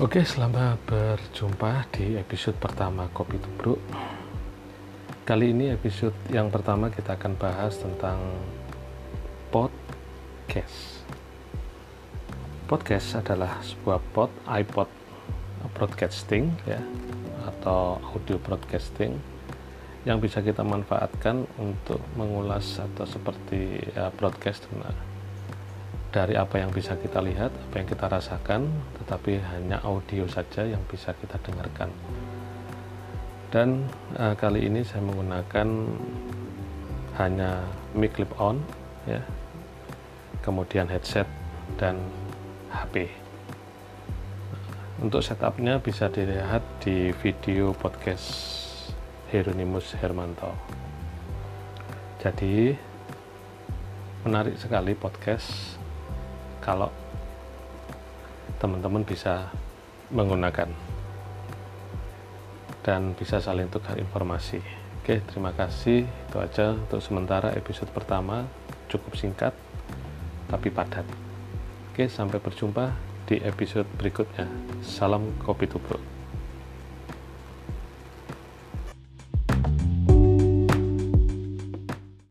Oke, selamat berjumpa di episode pertama Kopi Tubruk. Kali ini episode yang pertama kita akan bahas tentang podcast. Podcast adalah sebuah pod iPod broadcasting ya atau audio broadcasting yang bisa kita manfaatkan untuk mengulas atau seperti ya, broadcast dari apa yang bisa kita lihat, apa yang kita rasakan, tetapi hanya audio saja yang bisa kita dengarkan. Dan uh, kali ini saya menggunakan hanya mic clip on, ya, kemudian headset dan HP. Untuk setupnya bisa dilihat di video podcast Hieronymus Hermanto. Jadi menarik sekali podcast kalau teman-teman bisa menggunakan dan bisa saling tukar informasi. Oke, terima kasih. Itu aja untuk sementara episode pertama cukup singkat tapi padat. Oke, sampai berjumpa di episode berikutnya. Salam kopi tubruk.